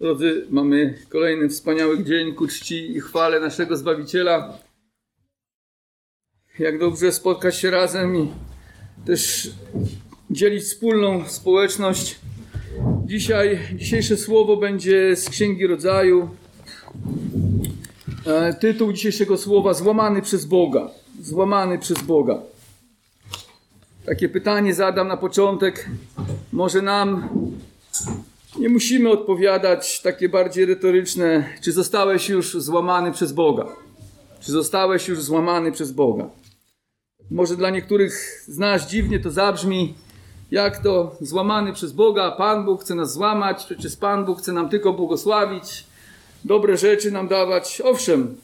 Drodzy, mamy kolejny wspaniały dzień ku czci i chwale naszego Zbawiciela. Jak dobrze spotkać się razem i też dzielić wspólną społeczność. Dzisiaj, dzisiejsze słowo będzie z Księgi Rodzaju. E, tytuł dzisiejszego słowa Złamany przez Boga. Złamany przez Boga. Takie pytanie zadam na początek. Może nam nie musimy odpowiadać takie bardziej retoryczne, czy zostałeś już złamany przez Boga? Czy zostałeś już złamany przez Boga? Może dla niektórych z nas dziwnie to zabrzmi, jak to złamany przez Boga, Pan Bóg chce nas złamać, przecież Pan Bóg chce nam tylko błogosławić, dobre rzeczy nam dawać. Owszem,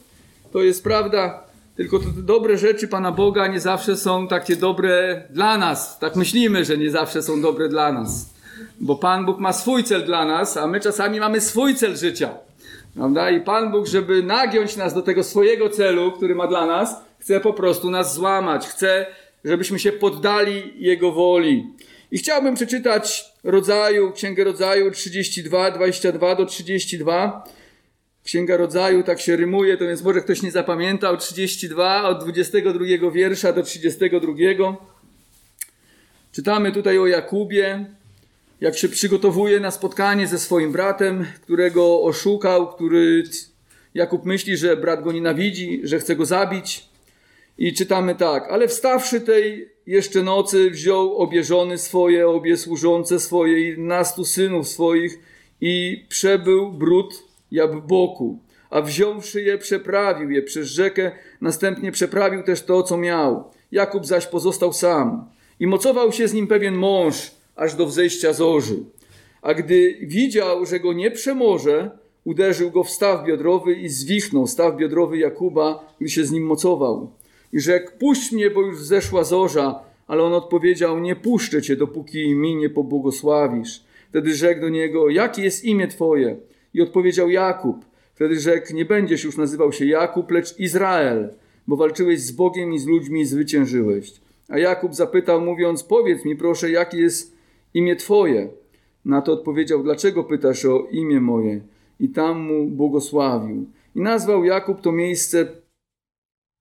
to jest prawda, tylko te dobre rzeczy Pana Boga nie zawsze są takie dobre dla nas. Tak myślimy, że nie zawsze są dobre dla nas. Bo Pan Bóg ma swój cel dla nas, a my czasami mamy swój cel życia. Prawda? I Pan Bóg, żeby nagiąć nas do tego swojego celu, który ma dla nas, chce po prostu nas złamać. Chce, żebyśmy się poddali Jego woli. I chciałbym przeczytać rodzaju, Księgę Rodzaju 32, 22 do 32. Księga Rodzaju tak się rymuje, to więc może ktoś nie zapamiętał. 32 od 22 wiersza do 32. Czytamy tutaj o Jakubie, jak się przygotowuje na spotkanie ze swoim bratem, którego oszukał, który Jakub myśli, że brat go nienawidzi, że chce go zabić. I czytamy tak, ale wstawszy tej jeszcze nocy wziął obie żony swoje, obie służące swoje i nastu synów swoich i przebył brud jak boku, a wziąwszy je przeprawił je przez rzekę, następnie przeprawił też to, co miał. Jakub zaś pozostał sam i mocował się z nim pewien mąż, aż do wzejścia zorzy. A gdy widział, że go nie przemoże, uderzył go w staw biodrowy i zwichnął staw biodrowy Jakuba, gdy się z nim mocował. I rzekł, puść mnie, bo już wzeszła zorza, ale on odpowiedział, nie puszczę cię, dopóki mi nie pobłogosławisz. Wtedy rzekł do niego, jakie jest imię twoje? I odpowiedział Jakub. Wtedy rzekł, nie będziesz już nazywał się Jakub, lecz Izrael, bo walczyłeś z Bogiem i z ludźmi i zwyciężyłeś. A Jakub zapytał, mówiąc, powiedz mi proszę, jakie jest imię Twoje. Na to odpowiedział, dlaczego pytasz o imię moje? I tam mu błogosławił. I nazwał Jakub to miejsce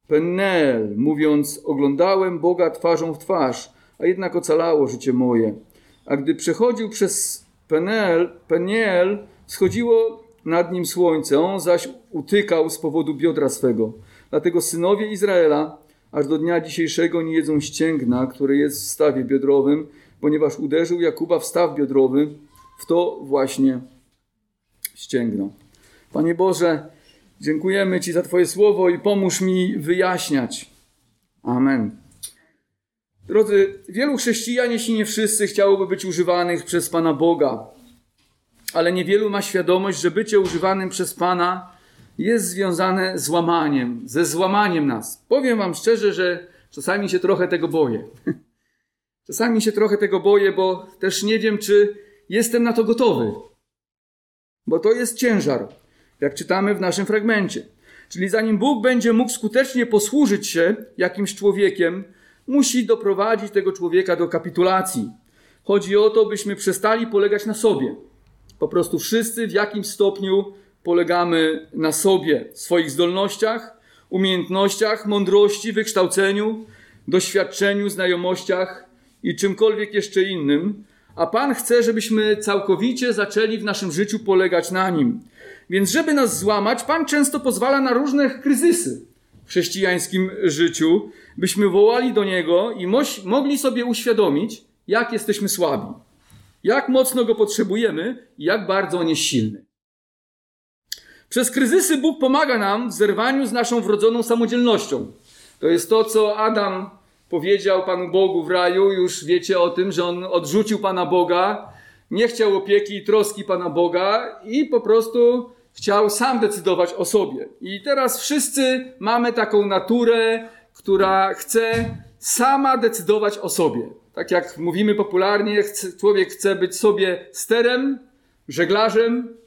Pennel, mówiąc, oglądałem Boga twarzą w twarz, a jednak ocalało życie moje. A gdy przechodził przez Peniel, Peniel schodziło nad nim słońce, on zaś utykał z powodu biodra swego. Dlatego synowie Izraela aż do dnia dzisiejszego nie jedzą ścięgna, które jest w stawie biodrowym, ponieważ uderzył Jakuba w staw biodrowy, w to właśnie ścięgno. Panie Boże, dziękujemy Ci za Twoje słowo i pomóż mi wyjaśniać. Amen. Drodzy, wielu chrześcijan, jeśli nie wszyscy, chciałoby być używanych przez Pana Boga, ale niewielu ma świadomość, że bycie używanym przez Pana jest związane z łamaniem, ze złamaniem nas. Powiem Wam szczerze, że czasami się trochę tego boję. Czasami się trochę tego boję, bo też nie wiem, czy jestem na to gotowy. Bo to jest ciężar, jak czytamy w naszym fragmencie. Czyli zanim Bóg będzie mógł skutecznie posłużyć się jakimś człowiekiem, musi doprowadzić tego człowieka do kapitulacji. Chodzi o to, byśmy przestali polegać na sobie. Po prostu wszyscy w jakimś stopniu polegamy na sobie, swoich zdolnościach, umiejętnościach, mądrości, wykształceniu, doświadczeniu, znajomościach i czymkolwiek jeszcze innym, a Pan chce, żebyśmy całkowicie zaczęli w naszym życiu polegać na Nim. Więc, żeby nas złamać, Pan często pozwala na różne kryzysy w chrześcijańskim życiu, byśmy wołali do Niego i mogli sobie uświadomić, jak jesteśmy słabi, jak mocno Go potrzebujemy i jak bardzo On jest silny. Przez kryzysy Bóg pomaga nam w zerwaniu z naszą wrodzoną samodzielnością. To jest to, co Adam powiedział Panu Bogu w raju. Już wiecie o tym, że on odrzucił Pana Boga, nie chciał opieki i troski Pana Boga i po prostu chciał sam decydować o sobie. I teraz wszyscy mamy taką naturę, która chce sama decydować o sobie. Tak jak mówimy popularnie, człowiek chce być sobie sterem, żeglarzem,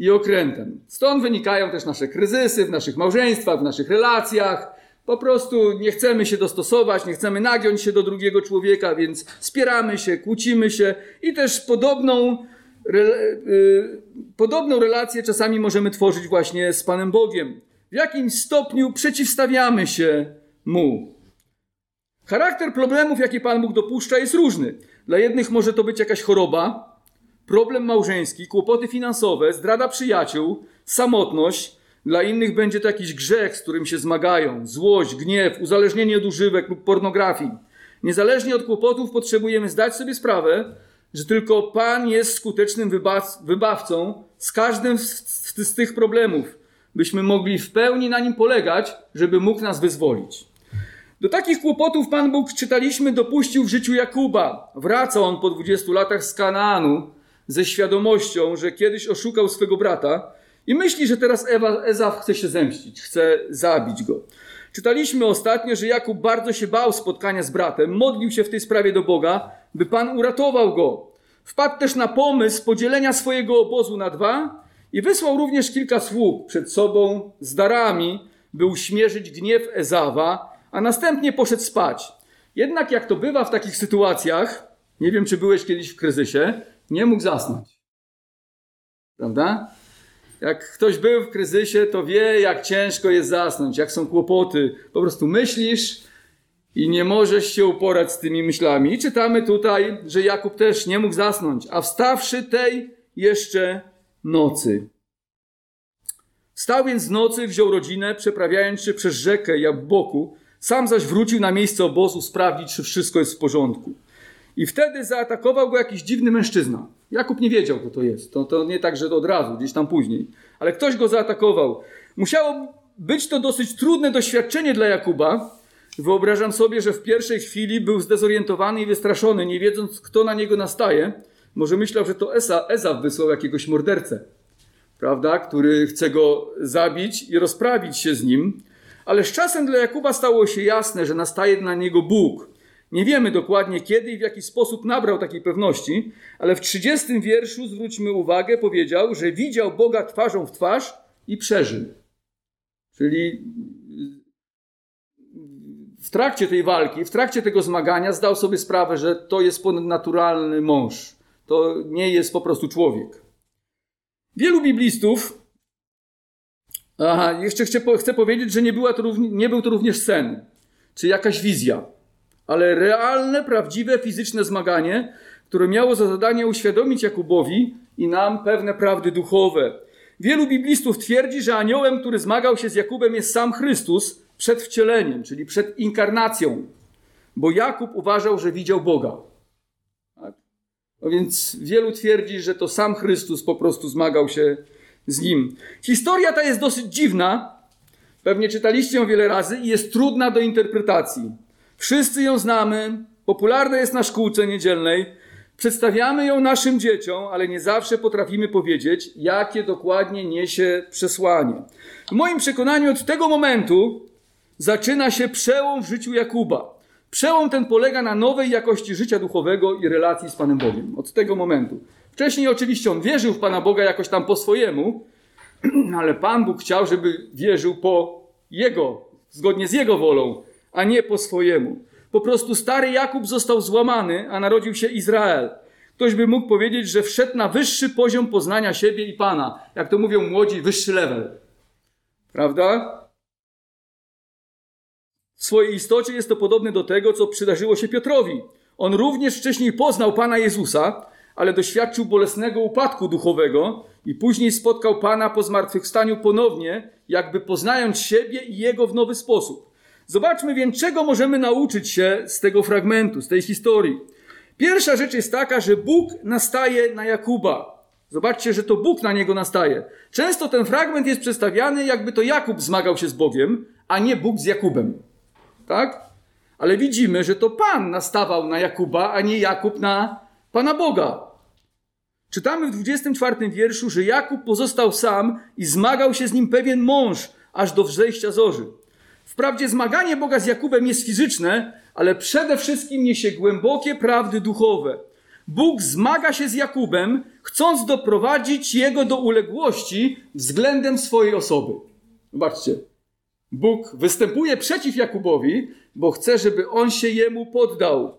i okrętem. Stąd wynikają też nasze kryzysy w naszych małżeństwach, w naszych relacjach. Po prostu nie chcemy się dostosować, nie chcemy nagiąć się do drugiego człowieka, więc spieramy się, kłócimy się i też podobną y, podobną relację czasami możemy tworzyć właśnie z Panem Bogiem. W jakim stopniu przeciwstawiamy się Mu. Charakter problemów, jakie Pan Bóg dopuszcza, jest różny. Dla jednych może to być jakaś choroba, problem małżeński, kłopoty finansowe, zdrada przyjaciół, samotność. Dla innych będzie to jakiś grzech, z którym się zmagają, złość, gniew, uzależnienie od używek lub pornografii. Niezależnie od kłopotów potrzebujemy zdać sobie sprawę, że tylko Pan jest skutecznym wybawcą z każdym z tych problemów, byśmy mogli w pełni na nim polegać, żeby mógł nas wyzwolić. Do takich kłopotów Pan Bóg, czytaliśmy, dopuścił w życiu Jakuba. Wraca on po 20 latach z Kanaanu ze świadomością, że kiedyś oszukał swego brata i myśli, że teraz Ewa, Ezaw chce się zemścić, chce zabić go. Czytaliśmy ostatnio, że Jakub bardzo się bał spotkania z bratem, modlił się w tej sprawie do Boga, by Pan uratował go. Wpadł też na pomysł podzielenia swojego obozu na dwa i wysłał również kilka sług przed sobą z darami, by uśmierzyć gniew Ezawa, a następnie poszedł spać. Jednak jak to bywa w takich sytuacjach, nie wiem czy byłeś kiedyś w kryzysie, nie mógł zasnąć. Prawda? Jak ktoś był w kryzysie, to wie, jak ciężko jest zasnąć, jak są kłopoty. Po prostu myślisz i nie możesz się uporać z tymi myślami. I czytamy tutaj, że Jakub też nie mógł zasnąć, a wstawszy tej jeszcze nocy. Stał więc z nocy, wziął rodzinę, przeprawiając się przez rzekę Jabboku, sam zaś wrócił na miejsce obozu sprawdzić, czy wszystko jest w porządku. I wtedy zaatakował go jakiś dziwny mężczyzna. Jakub nie wiedział, kto to jest. To, to nie tak, że od razu, gdzieś tam później. Ale ktoś go zaatakował. Musiało być to dosyć trudne doświadczenie dla Jakuba. Wyobrażam sobie, że w pierwszej chwili był zdezorientowany i wystraszony, nie wiedząc, kto na niego nastaje. Może myślał, że to Esa, Ezaw wysłał jakiegoś mordercę, prawda, który chce go zabić i rozprawić się z nim. Ale z czasem dla Jakuba stało się jasne, że nastaje na niego Bóg. Nie wiemy dokładnie kiedy i w jaki sposób nabrał takiej pewności, ale w 30 wierszu, zwróćmy uwagę, powiedział, że widział Boga twarzą w twarz i przeżył. Czyli w trakcie tej walki, w trakcie tego zmagania zdał sobie sprawę, że to jest ponadnaturalny mąż. To nie jest po prostu człowiek. Wielu biblistów Aha, jeszcze chcę, chcę powiedzieć, że nie, była to nie był to również sen, czy jakaś wizja, ale realne, prawdziwe, fizyczne zmaganie, które miało za zadanie uświadomić Jakubowi i nam pewne prawdy duchowe. Wielu biblistów twierdzi, że aniołem, który zmagał się z Jakubem, jest sam Chrystus przed wcieleniem, czyli przed inkarnacją, bo Jakub uważał, że widział Boga. Tak? No więc wielu twierdzi, że to sam Chrystus po prostu zmagał się z nim. Historia ta jest dosyć dziwna. Pewnie czytaliście ją wiele razy i jest trudna do interpretacji. Wszyscy ją znamy, popularna jest na szkółce niedzielnej. Przedstawiamy ją naszym dzieciom, ale nie zawsze potrafimy powiedzieć, jakie dokładnie niesie przesłanie. W moim przekonaniu od tego momentu zaczyna się przełom w życiu Jakuba. Przełom ten polega na nowej jakości życia duchowego i relacji z Panem Bogiem. Od tego momentu. Wcześniej oczywiście on wierzył w Pana Boga jakoś tam po swojemu, ale Pan Bóg chciał, żeby wierzył po Jego, zgodnie z Jego wolą, a nie po swojemu. Po prostu stary Jakub został złamany, a narodził się Izrael. Ktoś by mógł powiedzieć, że wszedł na wyższy poziom poznania siebie i Pana. Jak to mówią młodzi, wyższy level. Prawda? W swojej istocie jest to podobne do tego, co przydarzyło się Piotrowi. On również wcześniej poznał Pana Jezusa, ale doświadczył bolesnego upadku duchowego i później spotkał Pana po zmartwychwstaniu ponownie, jakby poznając siebie i Jego w nowy sposób. Zobaczmy więc, czego możemy nauczyć się z tego fragmentu, z tej historii. Pierwsza rzecz jest taka, że Bóg nastaje na Jakuba. Zobaczcie, że to Bóg na niego nastaje. Często ten fragment jest przedstawiany, jakby to Jakub zmagał się z Bogiem, a nie Bóg z Jakubem. Tak? Ale widzimy, że to Pan nastawał na Jakuba, a nie Jakub na Pana Boga. Czytamy w 24 wierszu, że Jakub pozostał sam i zmagał się z nim pewien mąż, aż do wzejścia zorzy. Wprawdzie zmaganie Boga z Jakubem jest fizyczne, ale przede wszystkim niesie głębokie prawdy duchowe. Bóg zmaga się z Jakubem, chcąc doprowadzić jego do uległości względem swojej osoby. Zobaczcie. Bóg występuje przeciw Jakubowi, bo chce, żeby on się jemu poddał.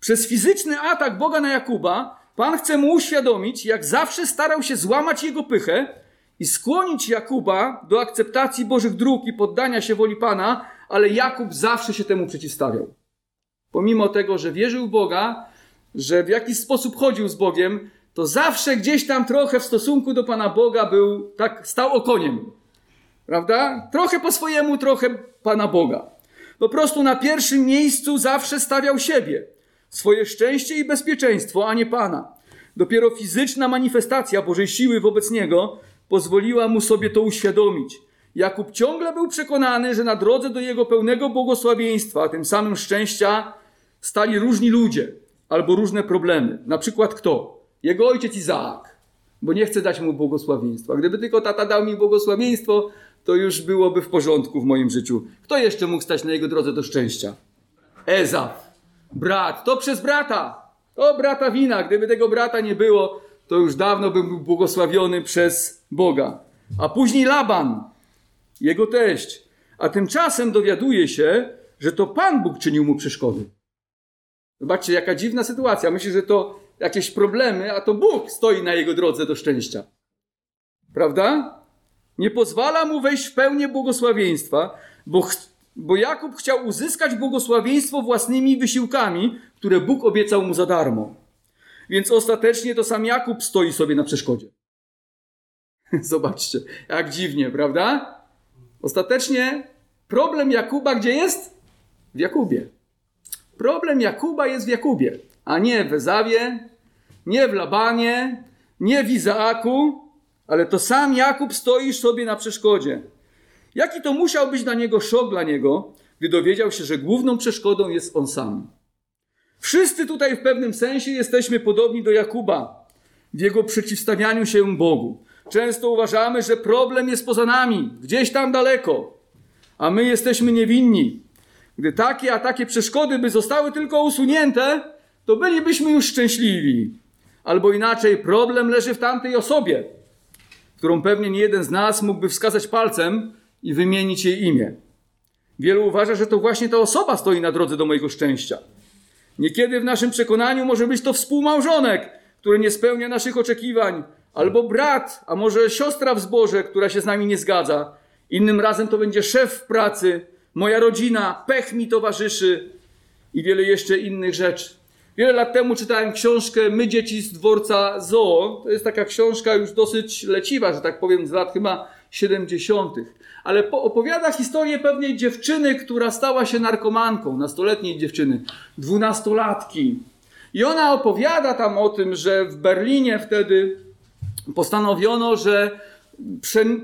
Przez fizyczny atak Boga na Jakuba Pan chce mu uświadomić, jak zawsze starał się złamać jego pychę i skłonić Jakuba do akceptacji Bożych dróg i poddania się woli Pana, ale Jakub zawsze się temu przeciwstawiał. Pomimo tego, że wierzył w Boga, że w jakiś sposób chodził z Bogiem, to zawsze gdzieś tam trochę w stosunku do Pana Boga był tak, stał okoniem. Prawda? Trochę po swojemu, trochę Pana Boga. Po prostu na pierwszym miejscu zawsze stawiał siebie, swoje szczęście i bezpieczeństwo, a nie Pana. Dopiero fizyczna manifestacja Bożej siły wobec niego pozwoliła mu sobie to uświadomić. Jakub ciągle był przekonany, że na drodze do jego pełnego błogosławieństwa, a tym samym szczęścia, stali różni ludzie albo różne problemy. Na przykład kto? Jego ojciec Izaak, bo nie chce dać mu błogosławieństwa. Gdyby tylko tata dał mi błogosławieństwo, to już byłoby w porządku w moim życiu. Kto jeszcze mógł stać na jego drodze do szczęścia? Ezaf, brat, to przez brata. To brata wina. Gdyby tego brata nie było, to już dawno bym był błogosławiony przez Boga. A później Laban, jego teść. A tymczasem dowiaduje się, że to Pan Bóg czynił mu przeszkody. Zobaczcie, jaka dziwna sytuacja. Myślę, że to jakieś problemy, a to Bóg stoi na jego drodze do szczęścia. Prawda? Nie pozwala mu wejść w pełnię błogosławieństwa, bo, bo Jakub chciał uzyskać błogosławieństwo własnymi wysiłkami, które Bóg obiecał mu za darmo. Więc ostatecznie to sam Jakub stoi sobie na przeszkodzie. Zobaczcie, jak dziwnie, prawda? Ostatecznie problem Jakuba gdzie jest? W Jakubie. Problem Jakuba jest w Jakubie, a nie w Ezawie, nie w Labanie, nie w Izaaku, ale to sam Jakub stoi sobie na przeszkodzie. Jaki to musiał być dla niego szok dla niego, gdy dowiedział się, że główną przeszkodą jest on sam. Wszyscy tutaj w pewnym sensie jesteśmy podobni do Jakuba w jego przeciwstawianiu się Bogu. Często uważamy, że problem jest poza nami, gdzieś tam daleko, a my jesteśmy niewinni. Gdy takie a takie przeszkody by zostały tylko usunięte, to bylibyśmy już szczęśliwi. Albo inaczej, problem leży w tamtej osobie, którą pewnie nie jeden z nas mógłby wskazać palcem i wymienić jej imię. Wielu uważa, że to właśnie ta osoba stoi na drodze do mojego szczęścia. Niekiedy w naszym przekonaniu może być to współmałżonek, który nie spełnia naszych oczekiwań, albo brat, a może siostra w zborze, która się z nami nie zgadza. Innym razem to będzie szef w pracy, moja rodzina, pech mi towarzyszy i wiele jeszcze innych rzeczy. Wiele lat temu czytałem książkę My dzieci z dworca Zoo. To jest taka książka już dosyć leciwa, że tak powiem, z lat chyba 70. Ale opowiada historię pewnej dziewczyny, która stała się narkomanką, nastoletniej dziewczyny, dwunastolatki. I ona opowiada tam o tym, że w Berlinie wtedy postanowiono, że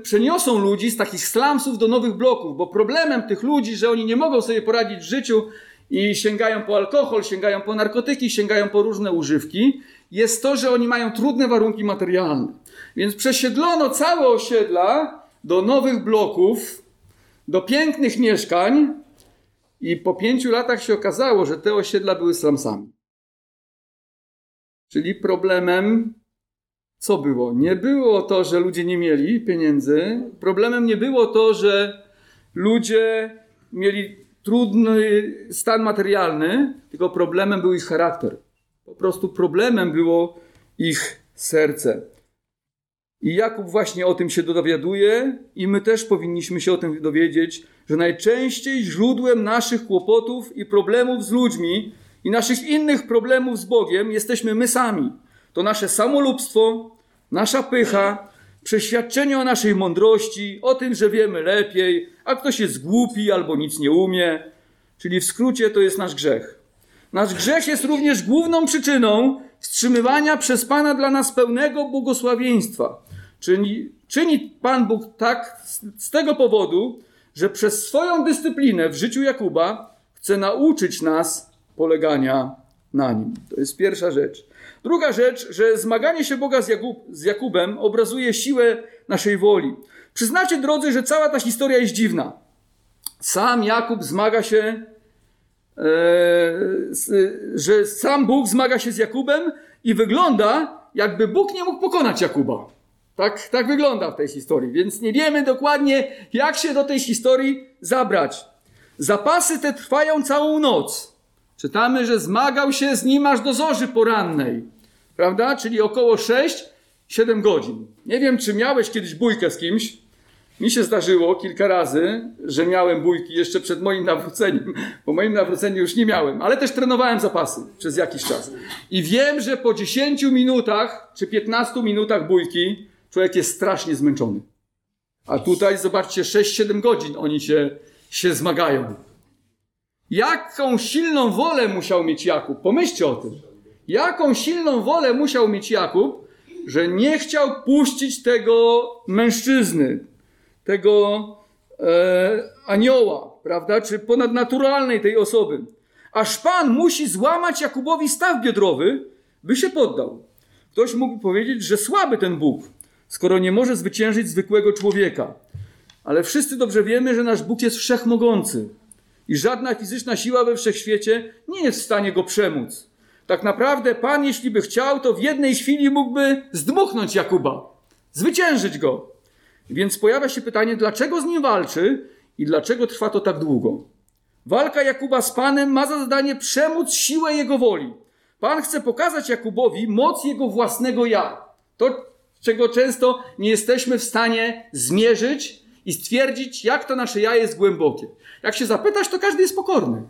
przeniosą ludzi z takich slumsów do nowych bloków, bo problemem tych ludzi, że oni nie mogą sobie poradzić w życiu i sięgają po alkohol, sięgają po narkotyki, sięgają po różne używki, jest to, że oni mają trudne warunki materialne. Więc przesiedlono całe osiedla do nowych bloków, do pięknych mieszkań i po pięciu latach się okazało, że te osiedla były slumsami. Czyli problemem co było? Nie było to, że ludzie nie mieli pieniędzy. Problemem nie było to, że ludzie mieli trudny stan materialny, tylko problemem był ich charakter. Po prostu problemem było ich serce. I Jakub właśnie o tym się dowiaduje, i my też powinniśmy się o tym dowiedzieć, że najczęściej źródłem naszych kłopotów i problemów z ludźmi i naszych innych problemów z Bogiem jesteśmy my sami. To nasze samolubstwo, nasza pycha, przeświadczenie o naszej mądrości, o tym, że wiemy lepiej, a ktoś jest głupi albo nic nie umie. Czyli w skrócie to jest nasz grzech. Nasz grzech jest również główną przyczyną wstrzymywania przez Pana dla nas pełnego błogosławieństwa. Czyni, czyni Pan Bóg tak z tego powodu, że przez swoją dyscyplinę w życiu Jakuba chce nauczyć nas polegania na nim. To jest pierwsza rzecz. Druga rzecz, że zmaganie się Boga z, Jakub, z Jakubem obrazuje siłę naszej woli. Przyznacie, drodzy, że cała ta historia jest dziwna. Sam Jakub zmaga się, e, że sam Bóg zmaga się z Jakubem i wygląda, jakby Bóg nie mógł pokonać Jakuba. Tak, tak wygląda w tej historii, więc nie wiemy dokładnie, jak się do tej historii zabrać. Zapasy te trwają całą noc. Czytamy, że zmagał się z nim aż do zorzy porannej. prawda? Czyli około 6-7 godzin. Nie wiem, czy miałeś kiedyś bójkę z kimś. Mi się zdarzyło kilka razy, że miałem bójki jeszcze przed moim nawróceniem. Po moim nawróceniu już nie miałem, ale też trenowałem zapasy przez jakiś czas. I wiem, że po 10 minutach czy 15 minutach bójki człowiek jest strasznie zmęczony. A tutaj zobaczcie, 6-7 godzin oni się, się zmagają. Jaką silną wolę musiał mieć Jakub? Pomyślcie o tym. Jaką silną wolę musiał mieć Jakub, że nie chciał puścić tego mężczyzny, tego e, anioła, prawda, czy ponadnaturalnej tej osoby. Aż Pan musi złamać Jakubowi staw biodrowy, by się poddał. Ktoś mógł powiedzieć, że słaby ten Bóg, skoro nie może zwyciężyć zwykłego człowieka. Ale wszyscy dobrze wiemy, że nasz Bóg jest wszechmogący i żadna fizyczna siła we wszechświecie nie jest w stanie go przemóc. Tak naprawdę Pan, jeśli by chciał, to w jednej chwili mógłby zdmuchnąć Jakuba, zwyciężyć go. Więc pojawia się pytanie, dlaczego z nim walczy i dlaczego trwa to tak długo. Walka Jakuba z Panem ma za zadanie przemóc siłę jego woli. Pan chce pokazać Jakubowi moc jego własnego ja. To, czego często nie jesteśmy w stanie zmierzyć i stwierdzić, jak to nasze ja jest głębokie. Jak się zapytasz, to każdy jest pokorny.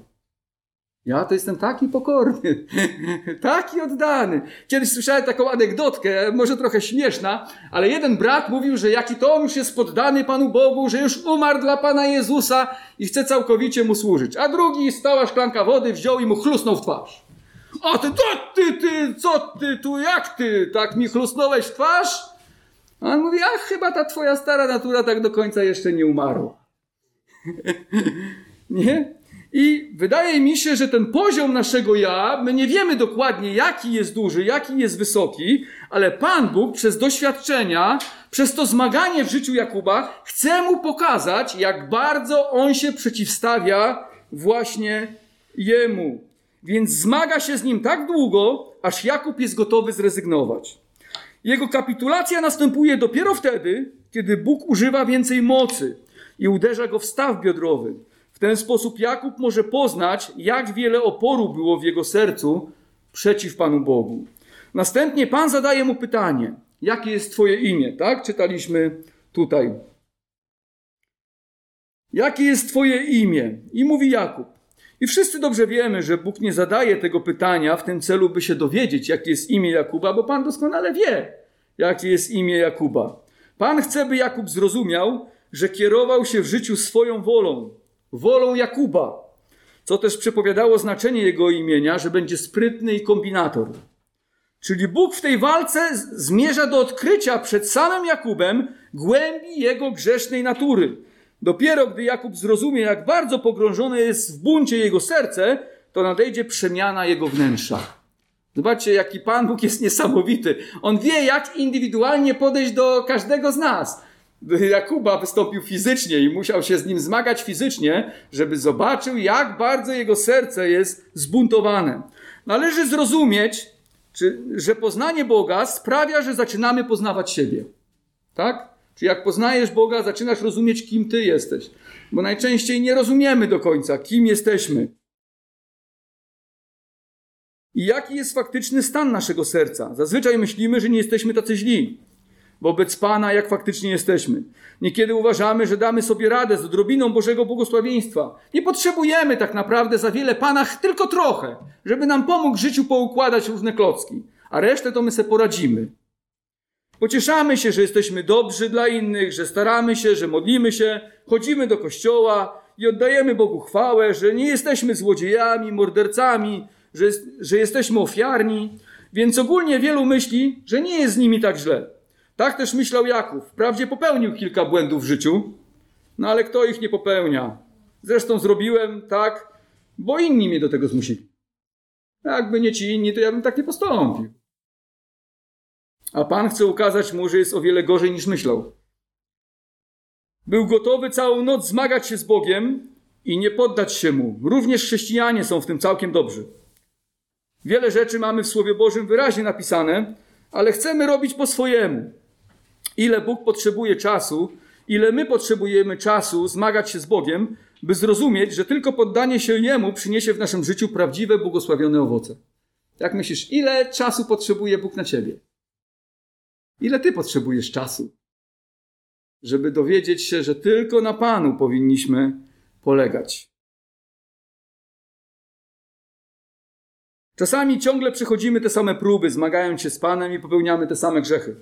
Ja to jestem taki pokorny, taki oddany. Kiedyś słyszałem taką anegdotkę, może trochę śmieszna, ale jeden brat mówił, że jaki to on już jest poddany Panu Bogu, że już umarł dla Pana Jezusa i chce całkowicie Mu służyć. A drugi stała szklanka wody, wziął i mu chlusnął w twarz. A ty, to ty, ty, co ty, tu jak ty, tak mi chlusnąłeś w twarz? A on mówi, ach, chyba ta twoja stara natura tak do końca jeszcze nie umarła. nie? I wydaje mi się, że ten poziom naszego ja, my nie wiemy dokładnie, jaki jest duży, jaki jest wysoki, ale Pan Bóg przez doświadczenia, przez to zmaganie w życiu Jakuba, chce mu pokazać, jak bardzo on się przeciwstawia właśnie jemu. Więc zmaga się z nim tak długo, aż Jakub jest gotowy zrezygnować. Jego kapitulacja następuje dopiero wtedy, kiedy Bóg używa więcej mocy i uderza go w staw biodrowy. W ten sposób Jakub może poznać, jak wiele oporu było w jego sercu przeciw Panu Bogu. Następnie Pan zadaje mu pytanie: Jakie jest Twoje imię? Tak? Czytaliśmy tutaj. Jakie jest Twoje imię? I mówi Jakub. I wszyscy dobrze wiemy, że Bóg nie zadaje tego pytania w tym celu, by się dowiedzieć, jakie jest imię Jakuba, bo Pan doskonale wie, jakie jest imię Jakuba. Pan chce, by Jakub zrozumiał, że kierował się w życiu swoją wolą, wolą Jakuba, co też przepowiadało znaczenie jego imienia, że będzie sprytny i kombinator. Czyli Bóg w tej walce zmierza do odkrycia przed samym Jakubem głębi jego grzesznej natury. Dopiero gdy Jakub zrozumie, jak bardzo pogrążone jest w buncie jego serce, to nadejdzie przemiana jego wnętrza. Zobaczcie, jaki Pan Bóg jest niesamowity. On wie, jak indywidualnie podejść do każdego z nas. Jakuba wystąpił fizycznie i musiał się z nim zmagać fizycznie, żeby zobaczył, jak bardzo jego serce jest zbuntowane. Należy zrozumieć, że poznanie Boga sprawia, że zaczynamy poznawać siebie. Tak? Czy jak poznajesz Boga, zaczynasz rozumieć, kim Ty jesteś. Bo najczęściej nie rozumiemy do końca, kim jesteśmy. I jaki jest faktyczny stan naszego serca? Zazwyczaj myślimy, że nie jesteśmy tacy źli wobec Pana, jak faktycznie jesteśmy. Niekiedy uważamy, że damy sobie radę z odrobiną Bożego błogosławieństwa. Nie potrzebujemy tak naprawdę za wiele Pana, tylko trochę, żeby nam pomógł w życiu poukładać różne klocki, a resztę to my sobie poradzimy. Pocieszamy się, że jesteśmy dobrzy dla innych, że staramy się, że modlimy się, chodzimy do kościoła i oddajemy Bogu chwałę, że nie jesteśmy złodziejami, mordercami, że, że jesteśmy ofiarni. Więc ogólnie wielu myśli, że nie jest z nimi tak źle. Tak też myślał Jakub. Wprawdzie popełnił kilka błędów w życiu, no ale kto ich nie popełnia? Zresztą zrobiłem tak, bo inni mnie do tego zmusili. Jakby nie ci inni, to ja bym tak nie postąpił. A Pan chce ukazać mu, że jest o wiele gorzej niż myślał. Był gotowy całą noc zmagać się z Bogiem i nie poddać się mu. Również chrześcijanie są w tym całkiem dobrzy. Wiele rzeczy mamy w Słowie Bożym wyraźnie napisane, ale chcemy robić po swojemu. Ile Bóg potrzebuje czasu, ile my potrzebujemy czasu zmagać się z Bogiem, by zrozumieć, że tylko poddanie się Jemu przyniesie w naszym życiu prawdziwe, błogosławione owoce. Jak myślisz, ile czasu potrzebuje Bóg na ciebie? Ile ty potrzebujesz czasu, żeby dowiedzieć się, że tylko na Panu powinniśmy polegać? Czasami ciągle przechodzimy te same próby, zmagając się z Panem i popełniamy te same grzechy.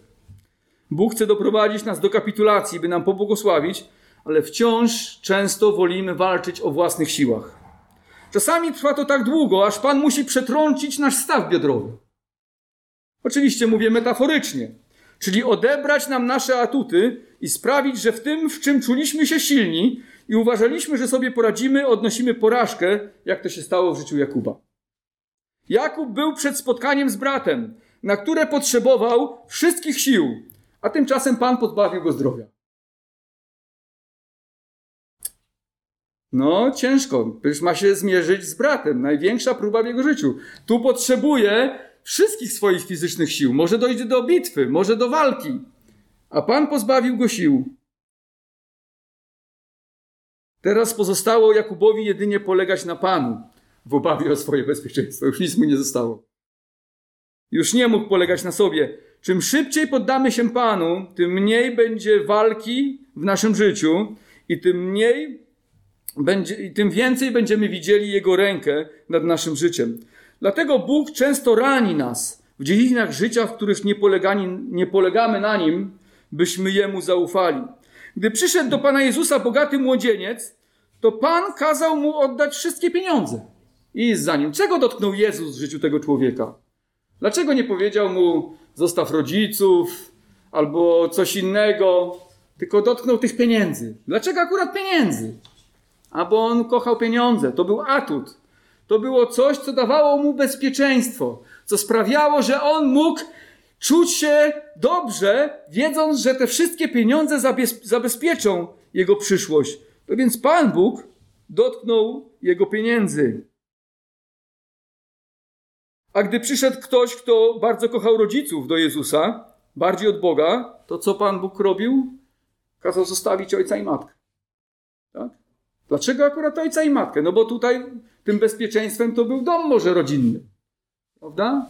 Bóg chce doprowadzić nas do kapitulacji, by nam pobłogosławić, ale wciąż często wolimy walczyć o własnych siłach. Czasami trwa to tak długo, aż Pan musi przetrącić nasz staw biodrowy. Oczywiście mówię metaforycznie, czyli odebrać nam nasze atuty i sprawić, że w tym, w czym czuliśmy się silni i uważaliśmy, że sobie poradzimy, odnosimy porażkę, jak to się stało w życiu Jakuba. Jakub był przed spotkaniem z bratem, na które potrzebował wszystkich sił, a tymczasem Pan pozbawił go zdrowia. No, ciężko. Przecież ma się zmierzyć z bratem. Największa próba w jego życiu. Tu potrzebuje wszystkich swoich fizycznych sił. Może dojdzie do bitwy, może do walki. A Pan pozbawił go sił. Teraz pozostało Jakubowi jedynie polegać na Panu w obawie o swoje bezpieczeństwo. Już nic mu nie zostało. Już nie mógł polegać na sobie. Czym szybciej poddamy się Panu, tym mniej będzie walki w naszym życiu i tym mniej będzie, i tym więcej będziemy widzieli Jego rękę nad naszym życiem. Dlatego Bóg często rani nas w dziedzinach życia, w których nie, polegani, nie polegamy na Nim, byśmy Jemu zaufali. Gdy przyszedł do Pana Jezusa bogaty młodzieniec, to Pan kazał mu oddać wszystkie pieniądze i za nim. Czego dotknął Jezus w życiu tego człowieka? Dlaczego nie powiedział mu, zostaw rodziców albo coś innego, tylko dotknął tych pieniędzy? Dlaczego akurat pieniędzy? A bo on kochał pieniądze, to był atut. To było coś, co dawało mu bezpieczeństwo, co sprawiało, że on mógł czuć się dobrze, wiedząc, że te wszystkie pieniądze zabezpieczą jego przyszłość. To więc Pan Bóg dotknął jego pieniędzy. A gdy przyszedł ktoś, kto bardzo kochał rodziców do Jezusa, bardziej od Boga, to co Pan Bóg robił? Kazał zostawić ojca i matkę. Tak? Dlaczego akurat ojca i matkę? No bo tutaj tym bezpieczeństwem to był dom może rodzinny. Prawda?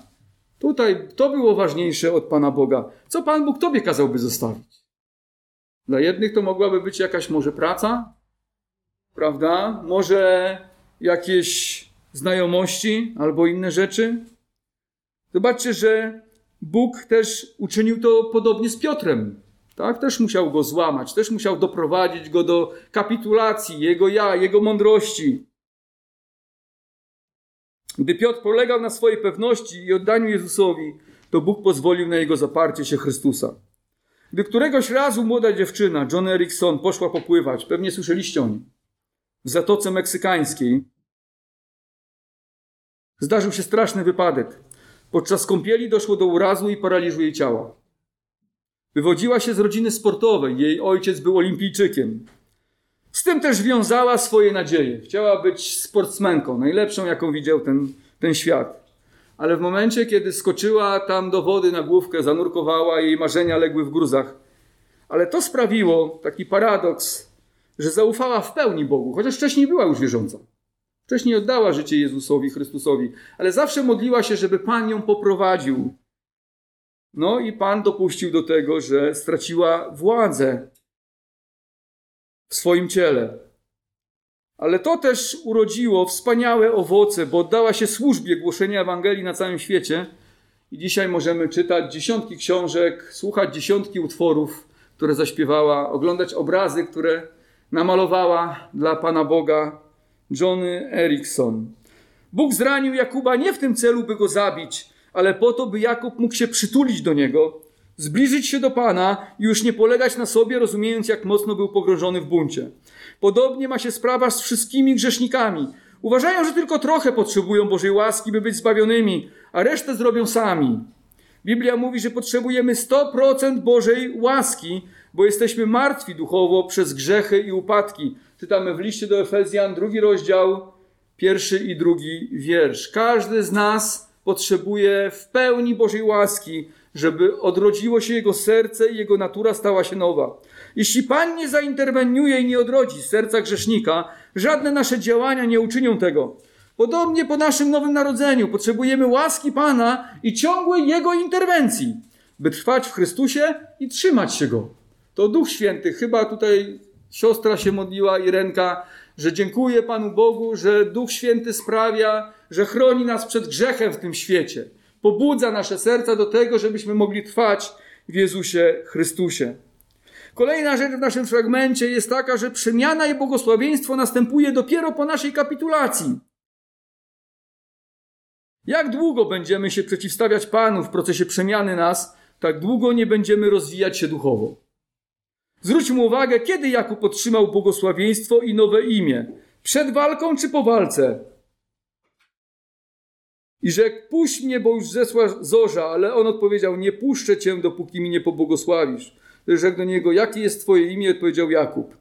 Tutaj to było ważniejsze od Pana Boga. Co Pan Bóg Tobie kazałby zostawić? Dla jednych to mogłaby być jakaś może praca, prawda? Może jakieś znajomości albo inne rzeczy. Zobaczcie, że Bóg też uczynił to podobnie z Piotrem. Tak? Też musiał go złamać, też musiał doprowadzić go do kapitulacji, jego ja, jego mądrości. Gdy Piotr polegał na swojej pewności i oddaniu Jezusowi, to Bóg pozwolił na jego zaparcie się Chrystusa. Gdy któregoś razu młoda dziewczyna, John Erickson, poszła popływać, pewnie słyszeliście o nim, w Zatoce Meksykańskiej, zdarzył się straszny wypadek. Podczas kąpieli doszło do urazu i paraliżu jej ciała. Wywodziła się z rodziny sportowej, jej ojciec był olimpijczykiem. Z tym też wiązała swoje nadzieje. Chciała być sportsmenką, najlepszą, jaką widział ten, ten świat. Ale w momencie, kiedy skoczyła tam do wody na główkę, zanurkowała, jej marzenia legły w gruzach. Ale to sprawiło taki paradoks, że zaufała w pełni Bogu, chociaż wcześniej była już wierząca. Wcześniej oddała życie Jezusowi, Chrystusowi, ale zawsze modliła się, żeby Pan ją poprowadził. No i Pan dopuścił do tego, że straciła władzę w swoim ciele. Ale to też urodziło wspaniałe owoce, bo oddała się służbie głoszenia Ewangelii na całym świecie. I dzisiaj możemy czytać dziesiątki książek, słuchać dziesiątki utworów, które zaśpiewała, oglądać obrazy, które namalowała dla Pana Boga Johnny Erickson. Bóg zranił Jakuba nie w tym celu, by go zabić, ale po to, by Jakub mógł się przytulić do niego, zbliżyć się do Pana i już nie polegać na sobie, rozumiejąc, jak mocno był pogrążony w buncie. Podobnie ma się sprawa z wszystkimi grzesznikami. Uważają, że tylko trochę potrzebują Bożej łaski, by być zbawionymi, a resztę zrobią sami. Biblia mówi, że potrzebujemy 100% Bożej łaski, bo jesteśmy martwi duchowo przez grzechy i upadki. Czytamy w liście do Efezjan, drugi rozdział, pierwszy i drugi wiersz. Każdy z nas potrzebuje w pełni Bożej łaski, żeby odrodziło się jego serce i jego natura stała się nowa. Jeśli Pan nie zainterweniuje i nie odrodzi serca grzesznika, żadne nasze działania nie uczynią tego. Podobnie po naszym nowym narodzeniu potrzebujemy łaski Pana i ciągłej Jego interwencji, by trwać w Chrystusie i trzymać się Go. To Duch Święty, chyba tutaj siostra się modliła, Irenka, że dziękuję Panu Bogu, że Duch Święty sprawia, że chroni nas przed grzechem w tym świecie. Pobudza nasze serca do tego, żebyśmy mogli trwać w Jezusie Chrystusie. Kolejna rzecz w naszym fragmencie jest taka, że przemiana i błogosławieństwo następuje dopiero po naszej kapitulacji. Jak długo będziemy się przeciwstawiać Panu w procesie przemiany nas, tak długo nie będziemy rozwijać się duchowo. Zwróćmy uwagę, kiedy Jakub otrzymał błogosławieństwo i nowe imię. Przed walką czy po walce? I rzekł, puść mnie, bo już zesła zorza, ale on odpowiedział, nie puszczę cię, dopóki mi nie pobłogosławisz. Rzekł do niego, jakie jest twoje imię? Odpowiedział Jakub.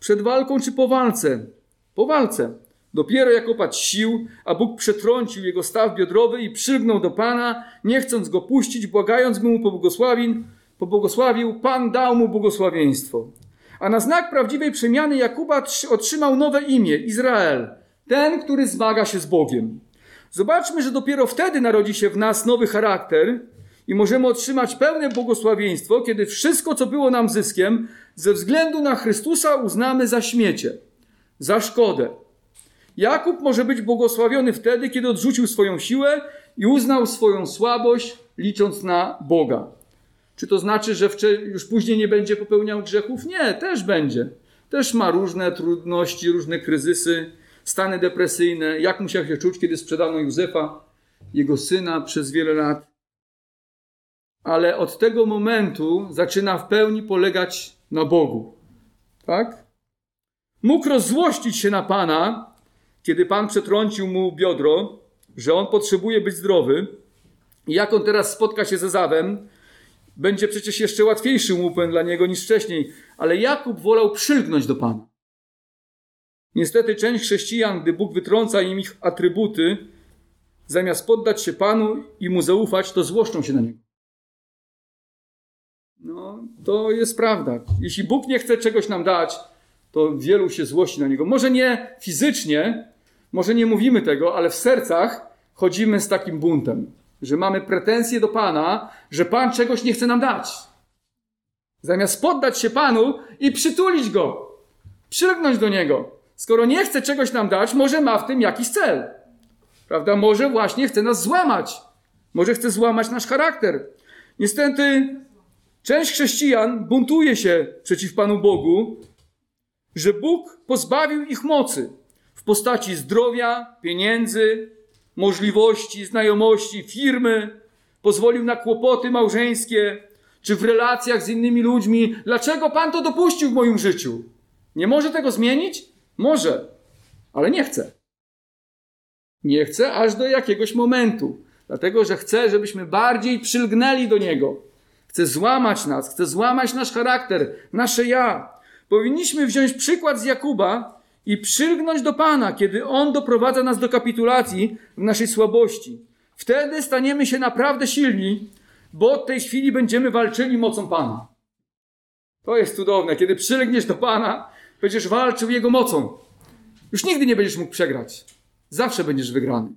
Przed walką czy po walce? Po walce. Dopiero jak opadł sił, a Bóg przetrącił jego staw biodrowy i przygnął do Pana, nie chcąc go puścić, błagając mu pobłogosławił, pobłogosławił, Pan dał mu błogosławieństwo. A na znak prawdziwej przemiany Jakuba otrzymał nowe imię Izrael, ten, który zmaga się z Bogiem. Zobaczmy, że dopiero wtedy narodzi się w nas nowy charakter i możemy otrzymać pełne błogosławieństwo, kiedy wszystko, co było nam zyskiem, ze względu na Chrystusa uznamy za śmiecie, za szkodę. Jakub może być błogosławiony wtedy, kiedy odrzucił swoją siłę i uznał swoją słabość, licząc na Boga. Czy to znaczy, że już później nie będzie popełniał grzechów? Nie, też będzie. Też ma różne trudności, różne kryzysy, stany depresyjne. Jak musiał się czuć, kiedy sprzedano Józefa, jego syna, przez wiele lat. Ale od tego momentu zaczyna w pełni polegać na Bogu. Tak? Mógł rozzłościć się na Pana, kiedy Pan przetrącił mu biodro, że on potrzebuje być zdrowy. I jak on teraz spotka się ze Zawem, będzie przecież jeszcze łatwiejszym łupem dla niego niż wcześniej. Ale Jakub wolał przylgnąć do Pana. Niestety część chrześcijan, gdy Bóg wytrąca im ich atrybuty, zamiast poddać się Panu i Mu zaufać, to złoszczą się na Niego. No, to jest prawda. Jeśli Bóg nie chce czegoś nam dać, to wielu się złości na Niego. Może nie fizycznie, może nie mówimy tego, ale w sercach chodzimy z takim buntem, że mamy pretensje do Pana, że Pan czegoś nie chce nam dać. Zamiast poddać się Panu i przytulić Go, przylgnąć do Niego. Skoro nie chce czegoś nam dać, może ma w tym jakiś cel. Prawda? Może właśnie chce nas złamać. Może chce złamać nasz charakter. Niestety, część chrześcijan buntuje się przeciw Panu Bogu, że Bóg pozbawił ich mocy w postaci zdrowia, pieniędzy, możliwości, znajomości, firmy, pozwolił na kłopoty małżeńskie, czy w relacjach z innymi ludźmi. Dlaczego Pan to dopuścił w moim życiu? Nie może tego zmienić? Może, ale nie chce. Nie chce aż do jakiegoś momentu, dlatego że chce, żebyśmy bardziej przylgnęli do Niego. Chce złamać nas, chce złamać nasz charakter, nasze ja. Powinniśmy wziąć przykład z Jakuba i przylgnąć do Pana, kiedy On doprowadza nas do kapitulacji w naszej słabości. Wtedy staniemy się naprawdę silni, bo od tej chwili będziemy walczyli mocą Pana. To jest cudowne. Kiedy przylgniesz do Pana, będziesz walczył Jego mocą. Już nigdy nie będziesz mógł przegrać. Zawsze będziesz wygrany.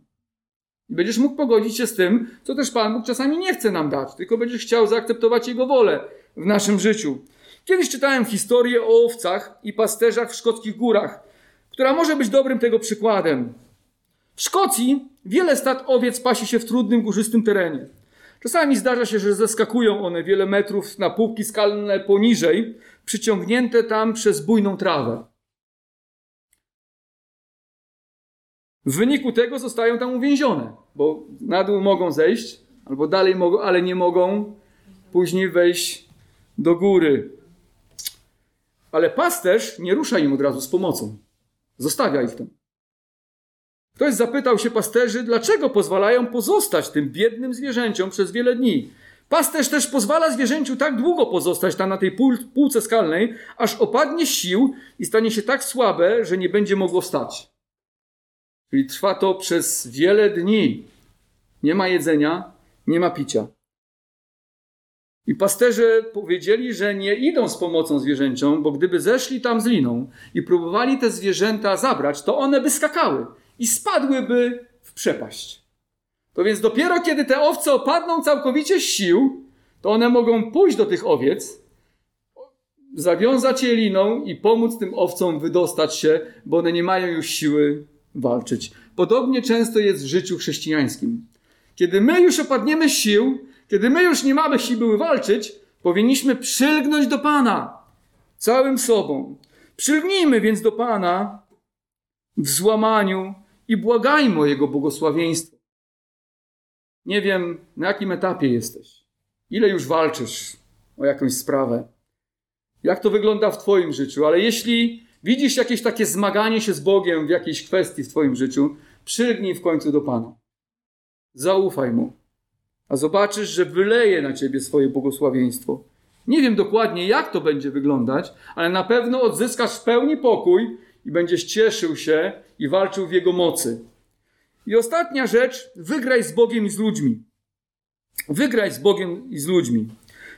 I będziesz mógł pogodzić się z tym, co też Pan Bóg czasami nie chce nam dać, tylko będziesz chciał zaakceptować Jego wolę w naszym życiu. Kiedyś czytałem historię o owcach i pasterzach w szkockich górach, która może być dobrym tego przykładem. W Szkocji wiele stad owiec pasi się w trudnym, górzystym terenie. Czasami zdarza się, że zeskakują one wiele metrów na półki skalne poniżej, przyciągnięte tam przez bujną trawę. W wyniku tego zostają tam uwięzione, bo na dół mogą zejść, albo dalej mogą, ale nie mogą później wejść do góry. Ale pasterz nie rusza im od razu z pomocą. Zostawia ich tam. Ktoś zapytał się pasterzy, dlaczego pozwalają pozostać tym biednym zwierzęciom przez wiele dni. Pasterz też pozwala zwierzęciu tak długo pozostać tam na tej półce skalnej, aż opadnie sił i stanie się tak słabe, że nie będzie mogło wstać. Czyli trwa to przez wiele dni. Nie ma jedzenia, nie ma picia. I pasterze powiedzieli, że nie idą z pomocą zwierzęciom, bo gdyby zeszli tam z liną i próbowali te zwierzęta zabrać, to one by skakały i spadłyby w przepaść. To więc dopiero kiedy te owce opadną całkowicie sił, to one mogą pójść do tych owiec, zawiązać je liną i pomóc tym owcom wydostać się, bo one nie mają już siły walczyć. Podobnie często jest w życiu chrześcijańskim. Kiedy my już opadniemy sił, kiedy my już nie mamy siły walczyć, powinniśmy przylgnąć do Pana całym sobą. Przylgnijmy więc do Pana w złamaniu i błagajmy o Jego błogosławieństwo. Nie wiem, na jakim etapie jesteś. Ile już walczysz o jakąś sprawę? Jak to wygląda w Twoim życiu? Ale jeśli widzisz jakieś takie zmaganie się z Bogiem w jakiejś kwestii w Twoim życiu, przylgnij w końcu do Pana. Zaufaj Mu, a zobaczysz, że wyleje na Ciebie swoje błogosławieństwo. Nie wiem dokładnie, jak to będzie wyglądać, ale na pewno odzyskasz w pełni pokój i będziesz cieszył się i walczył w Jego mocy. I ostatnia rzecz, wygraj z Bogiem i z ludźmi. Wygraj z Bogiem i z ludźmi.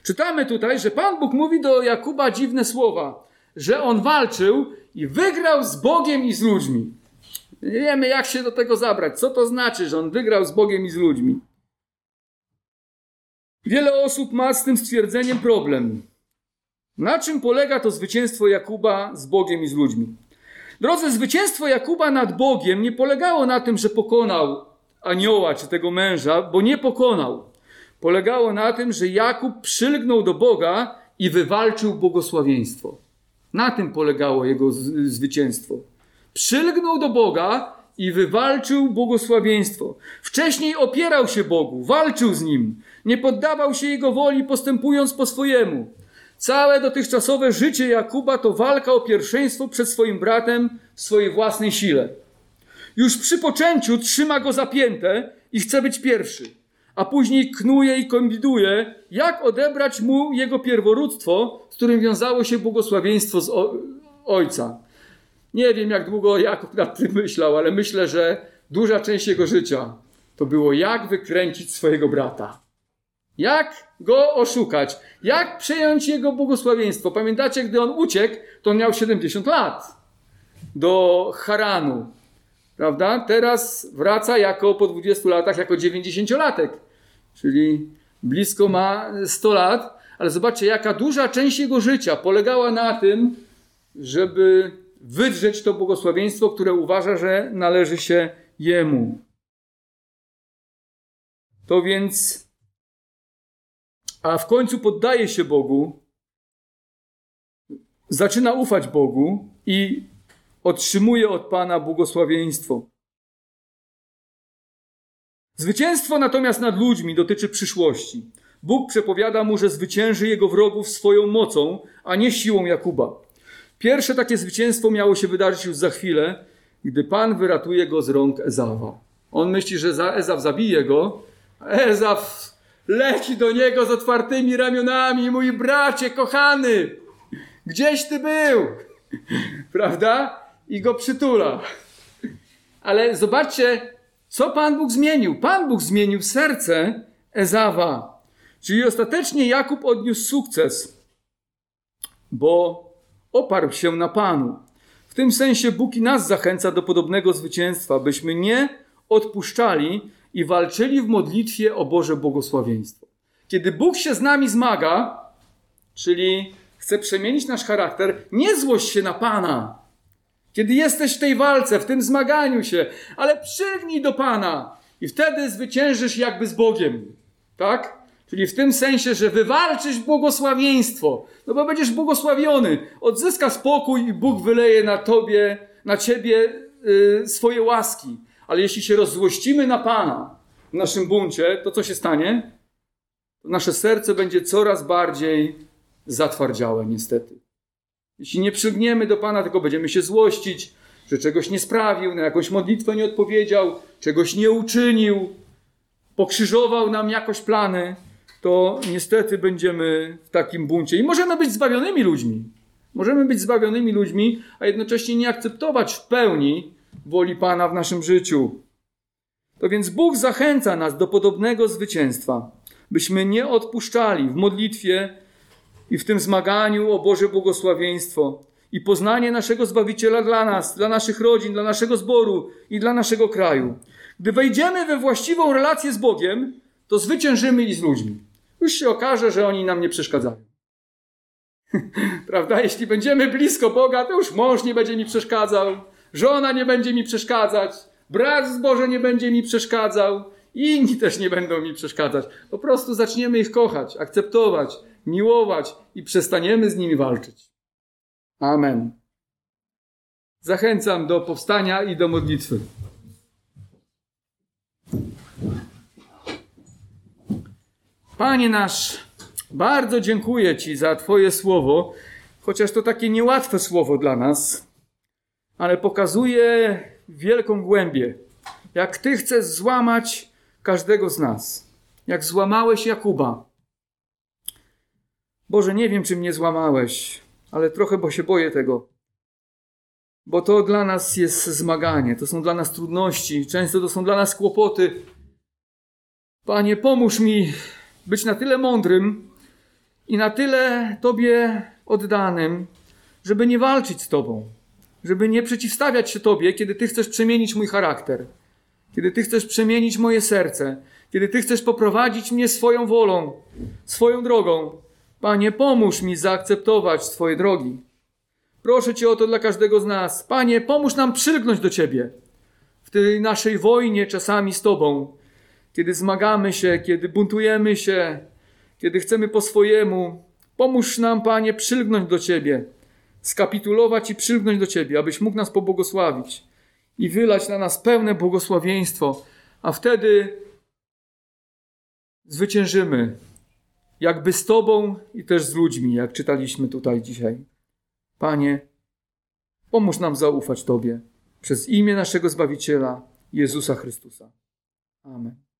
Czytamy tutaj, że Pan Bóg mówi do Jakuba dziwne słowa, że on walczył i wygrał z Bogiem i z ludźmi. Nie wiemy, jak się do tego zabrać. Co to znaczy, że on wygrał z Bogiem i z ludźmi? Wiele osób ma z tym stwierdzeniem problem. Na czym polega to zwycięstwo Jakuba z Bogiem i z ludźmi? Drodzy, zwycięstwo Jakuba nad Bogiem nie polegało na tym, że pokonał anioła czy tego męża, bo nie pokonał. Polegało na tym, że Jakub przylgnął do Boga i wywalczył błogosławieństwo. Na tym polegało jego zwycięstwo. Przylgnął do Boga i wywalczył błogosławieństwo. Wcześniej opierał się Bogu, walczył z nim, nie poddawał się jego woli, postępując po swojemu. Całe dotychczasowe życie Jakuba to walka o pierwszeństwo przed swoim bratem w swojej własnej sile. Już przy poczęciu trzyma go zapięte i chce być pierwszy, a później knuje i kombinuje, jak odebrać mu jego pierworództwo, z którym wiązało się błogosławieństwo z ojca. Nie wiem, jak długo Jakub nad tym myślał, ale myślę, że duża część jego życia to było, jak wykręcić swojego brata. Jak go oszukać? Jak przejąć jego błogosławieństwo? Pamiętacie, gdy on uciekł, to on miał 70 lat do Haranu. Prawda? Teraz wraca jako po 20 latach, jako 90-latek. Czyli blisko ma 100 lat. Ale zobaczcie, jaka duża część jego życia polegała na tym, żeby wydrzeć to błogosławieństwo, które uważa, że należy się jemu. To więc a w końcu poddaje się Bogu, zaczyna ufać Bogu i otrzymuje od Pana błogosławieństwo. Zwycięstwo natomiast nad ludźmi dotyczy przyszłości. Bóg przepowiada mu, że zwycięży jego wrogów swoją mocą, a nie siłą Jakuba. Pierwsze takie zwycięstwo miało się wydarzyć już za chwilę, gdy Pan wyratuje go z rąk Ezawa. On myśli, że Ezaw zabije go, a Ezaw leci do niego z otwartymi ramionami, mój bracie kochany, gdzieś ty był? Prawda? I go przytula. Ale zobaczcie, co Pan Bóg zmienił. Pan Bóg zmienił serce Ezawa. Czyli ostatecznie Jakub odniósł sukces, bo oparł się na Panu. W tym sensie Bóg i nas zachęca do podobnego zwycięstwa, byśmy nie odpuszczali, i walczyli w modlitwie o Boże błogosławieństwo. Kiedy Bóg się z nami zmaga, czyli chce przemienić nasz charakter, nie złość się na Pana. Kiedy jesteś w tej walce, w tym zmaganiu się, ale przygnij do Pana i wtedy zwyciężysz jakby z Bogiem. Tak? Czyli w tym sensie, że wywalczysz błogosławieństwo, no bo będziesz błogosławiony, odzyska spokój i Bóg wyleje na tobie, na ciebie yy, swoje łaski. Ale jeśli się rozzłościmy na Pana w naszym buncie, to co się stanie? Nasze serce będzie coraz bardziej zatwardziałe, niestety. Jeśli nie przygniemy do Pana, tylko będziemy się złościć, że czegoś nie sprawił, na jakąś modlitwę nie odpowiedział, czegoś nie uczynił, pokrzyżował nam jakoś plany, to niestety będziemy w takim buncie. I możemy być zbawionymi ludźmi. Możemy być zbawionymi ludźmi, a jednocześnie nie akceptować w pełni woli Pana w naszym życiu. To więc Bóg zachęca nas do podobnego zwycięstwa, byśmy nie odpuszczali w modlitwie i w tym zmaganiu o Boże błogosławieństwo. i poznanie naszego Zbawiciela dla nas, dla naszych rodzin, dla naszego zboru i dla naszego kraju. Gdy wejdziemy we właściwą relację z Bogiem, to zwyciężymy i z ludźmi. Już się okaże, że oni nam nie przeszkadzają. Prawda? Jeśli będziemy blisko Boga, to już mąż nie będzie mi przeszkadzał, żona nie będzie mi przeszkadzać, brat z Boże nie będzie mi przeszkadzał, inni też nie będą mi przeszkadzać. Po prostu zaczniemy ich kochać, akceptować, miłować i przestaniemy z nimi walczyć. Amen. Zachęcam do powstania i do modlitwy. Panie nasz, bardzo dziękuję Ci za Twoje słowo, chociaż to takie niełatwe słowo dla nas, ale pokazuje wielką głębię, jak Ty chcesz złamać każdego z nas, jak złamałeś Jakuba. Boże, nie wiem, czy mnie złamałeś, ale trochę, bo się boję tego. Bo to dla nas jest zmaganie, to są dla nas trudności, często to są dla nas kłopoty. Panie, pomóż mi być na tyle mądrym i na tyle Tobie oddanym, żeby nie walczyć z Tobą, żeby nie przeciwstawiać się Tobie, kiedy Ty chcesz przemienić mój charakter, kiedy Ty chcesz przemienić moje serce, kiedy Ty chcesz poprowadzić mnie swoją wolą, swoją drogą. Panie, pomóż mi zaakceptować Twoje drogi. Proszę Cię o to dla każdego z nas. Panie, pomóż nam przylgnąć do Ciebie w tej naszej wojnie czasami z Tobą, kiedy zmagamy się, kiedy buntujemy się, kiedy chcemy po swojemu. Pomóż nam, Panie, przylgnąć do Ciebie, skapitulować i przylgnąć do Ciebie, abyś mógł nas pobłogosławić i wylać na nas pełne błogosławieństwo, a wtedy zwyciężymy, jakby z Tobą i też z ludźmi, jak czytaliśmy tutaj dzisiaj. Panie, pomóż nam zaufać Tobie przez imię naszego Zbawiciela, Jezusa Chrystusa. Amen.